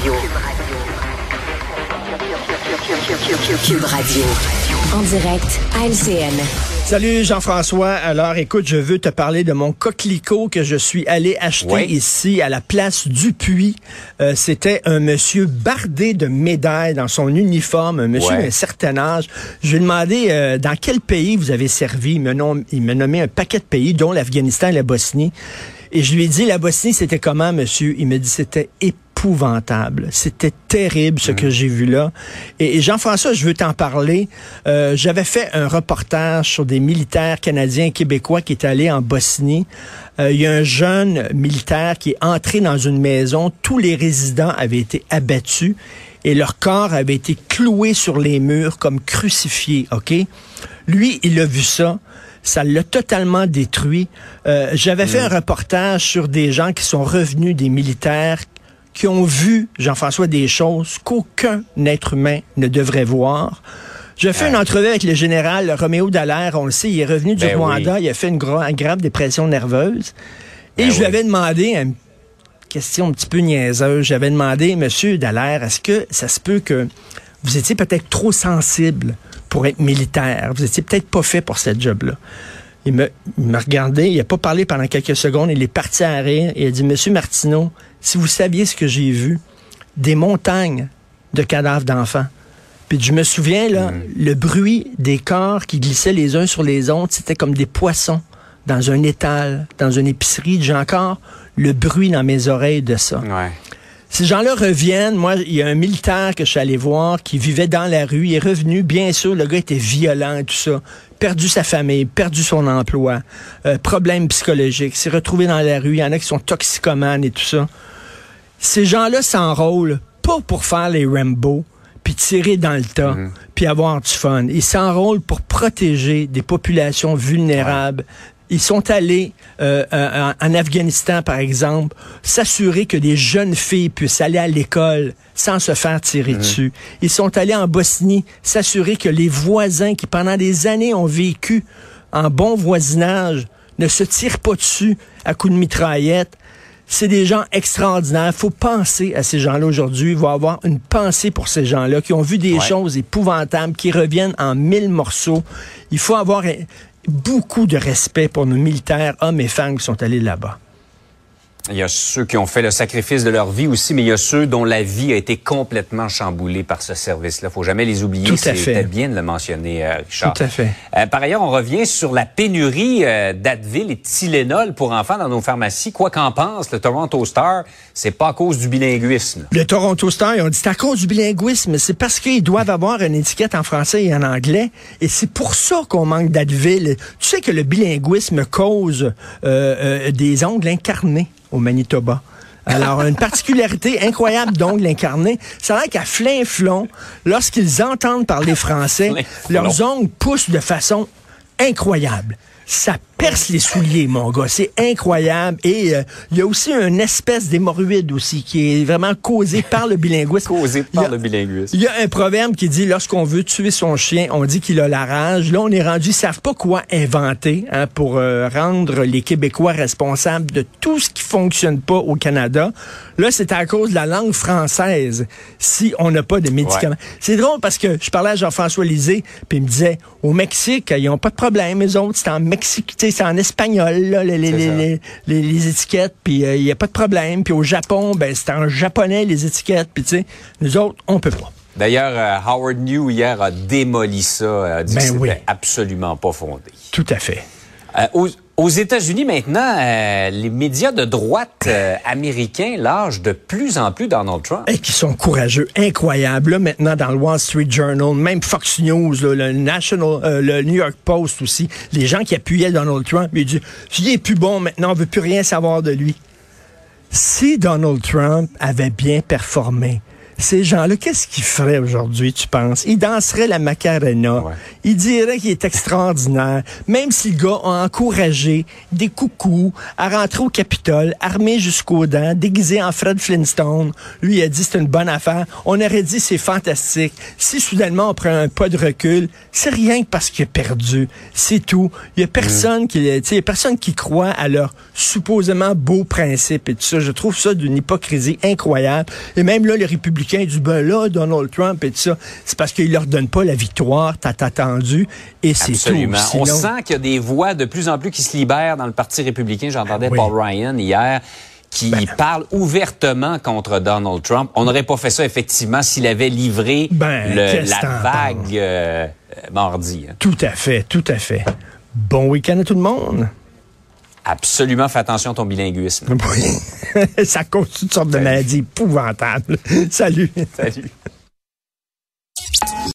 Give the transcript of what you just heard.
Radio. Cube Radio. En direct à LCN. Salut Jean-François. Alors écoute, je veux te parler de mon coquelicot que je suis allé acheter ici à la place du Puy. Euh, C'était un monsieur bardé de médailles dans son uniforme, un monsieur Ouais. d'un certain âge. Je lui ai demandé euh, dans quel pays vous avez servi. Il me, nom- il m'a nommé un paquet de pays, dont l'Afghanistan et la Bosnie. Et je lui ai dit, la Bosnie, c'était comment, monsieur? Il me dit, c'était épouvantable. C'était terrible ce que j'ai vu là. Et, et Jean-François, je veux t'en parler. Euh, J'avais fait un reportage sur des militaires canadiens et québécois qui étaient allés en Bosnie. Euh, Il y a un jeune militaire qui est entré dans une maison. Tous les résidents avaient été abattus et leur corps avait été cloué sur les murs comme crucifiés, OK? Lui, il a vu ça. Ça l'a totalement détruit. Euh, J'avais fait un reportage sur des gens qui sont revenus des militaires qui ont vu, Jean-François, des choses qu'aucun être humain ne devrait voir. J'ai fait une entrevue avec le général Roméo Dallaire, on le sait, il est revenu du Ben Rwanda, oui. il a fait une, gra- une grave dépression nerveuse. Et Ben je lui avais demandé une question un petit peu niaiseuse. J'avais demandé, Monsieur Dallaire, est-ce que ça se peut que vous étiez peut-être trop sensible pour être militaire? Vous étiez peut-être pas fait pour cette job-là. Il me, il regardé, il a pas parlé pendant quelques secondes, il est parti à rire et il a dit, Monsieur Martineau, si vous saviez ce que j'ai vu, des montagnes de cadavres d'enfants. Puis je me souviens, là, le bruit des corps qui glissaient les uns sur les autres, c'était comme des poissons dans un étal, dans une épicerie. J'ai encore le bruit dans mes oreilles de ça. Ouais. Ces gens-là reviennent. Moi, il y a un militaire que je suis allé voir qui vivait dans la rue. Il est revenu. Bien sûr, le gars était violent et tout ça. Perdu sa famille, perdu son emploi, euh, problème psychologique. S'est retrouvé dans la rue. Il y en a qui sont toxicomanes et tout ça. Ces gens-là s'enrôlent pas pour faire les Rambo, puis tirer dans le tas, puis avoir du fun. Ils s'enrôlent pour protéger des populations vulnérables. Ils sont allés euh, euh, en Afghanistan, par exemple, s'assurer que des jeunes filles puissent aller à l'école sans se faire tirer dessus. Ils sont allés en Bosnie s'assurer que les voisins qui, pendant des années, ont vécu en bon voisinage, ne se tirent pas dessus à coups de mitraillette. C'est des gens extraordinaires. faut penser à ces gens-là aujourd'hui. Il faut avoir une pensée pour ces gens-là qui ont vu des Ouais. choses épouvantables, qui reviennent en mille morceaux. Il faut avoir beaucoup de respect pour nos militaires, hommes et femmes qui sont allés là-bas. Il y a ceux qui ont fait le sacrifice de leur vie aussi, mais il y a ceux dont la vie a été complètement chamboulée par ce service-là. Faut jamais les oublier. Tout à fait. C'était bien de le mentionner, euh, Richard. Tout à fait. Euh, par ailleurs, on revient sur la pénurie euh, d'Advil et de Tylenol pour enfants dans nos pharmacies. Quoi qu'en pense le Toronto Star, c'est pas à cause du bilinguisme. Le Toronto Star, ils ont dit c'est à cause du bilinguisme. C'est parce qu'ils doivent avoir une étiquette en français et en anglais. Et c'est pour ça qu'on manque d'Advil. Tu sais que le bilinguisme cause euh, euh, des ongles incarnés au Manitoba. Alors, une particularité incroyable d'ongles incarnés, a l'air qu'à flin-flon, lorsqu'ils entendent parler français, leurs ongles poussent de façon incroyable. Ça perce les souliers, mon gars. C'est incroyable. Et euh, il y a aussi une espèce d'hémorroïde aussi qui est vraiment causée par le bilinguisme. Causé Il y par a- le bilinguisme. Il y a un proverbe qui dit lorsqu'on veut tuer son chien, on dit qu'il a la rage. Là, on est rendu, ils savent pas quoi inventer hein, pour euh, rendre les Québécois responsables de tout ce qui fonctionne pas au Canada. Là, c'est à cause de la langue française si on n'a pas de médicaments. C'est drôle parce que je parlais à Jean-François Lisée, puis il me disait au Mexique, ils ont pas de problème, les autres, c'est en Mexique, c'est en espagnol, là, les, les, les, les, étiquettes, puis euh, il y a pas de problème. Puis au Japon, ben c'est en japonais les étiquettes, puis tu sais, nous autres, on peut pas. D'ailleurs, euh, Howard New hier a démoli ça, euh, a dit Ben que oui. absolument pas fondé. Tout à fait. Euh, aux, aux États-Unis maintenant, euh, les médias de droite euh, américains lâchent de plus en plus Donald Trump. Et qui sont courageux, incroyables. Maintenant, dans le Wall Street Journal, même Fox News, le National, euh, le New York Post aussi, les gens qui appuyaient Donald Trump, ils disent, il est plus bon maintenant, on veut plus rien savoir de lui. Si Donald Trump avait bien performé, ces gens-là, qu'est-ce qu'ils feraient aujourd'hui, tu penses? Ils danseraient la Macarena. Ils diraient qu'il est extraordinaire. Même si le gars a encouragé des coucous à rentrer au Capitole, armé jusqu'aux dents, déguisé en Fred Flintstone. Lui, il a dit c'est une bonne affaire. On aurait dit c'est fantastique. Si soudainement on prend un pas de recul, c'est rien que parce qu'il a perdu. C'est tout. Il y a personne qui, il y a personne qui croit à leur supposément beaux principes et tout ça. Je trouve ça d'une hypocrisie incroyable. Et même là, les républicains du ben là, Donald Trump et tout ça, c'est parce qu'ils leur donnent pas la victoire, t'as attendu, et c'est tout. On sent qu'il y a des voix de plus en plus qui se libèrent dans le Parti républicain. J'entendais Paul Ryan hier qui ben. parle ouvertement contre Donald Trump. On n'aurait pas fait ça, effectivement, s'il avait livré ben, la vague euh, mardi. Hein. Tout à fait, tout à fait. Bon week-end à tout le monde. Absolument, fais attention à ton bilinguisme. Oui. Ça cause toutes sortes de maladies épouvantables. Salut. Salut.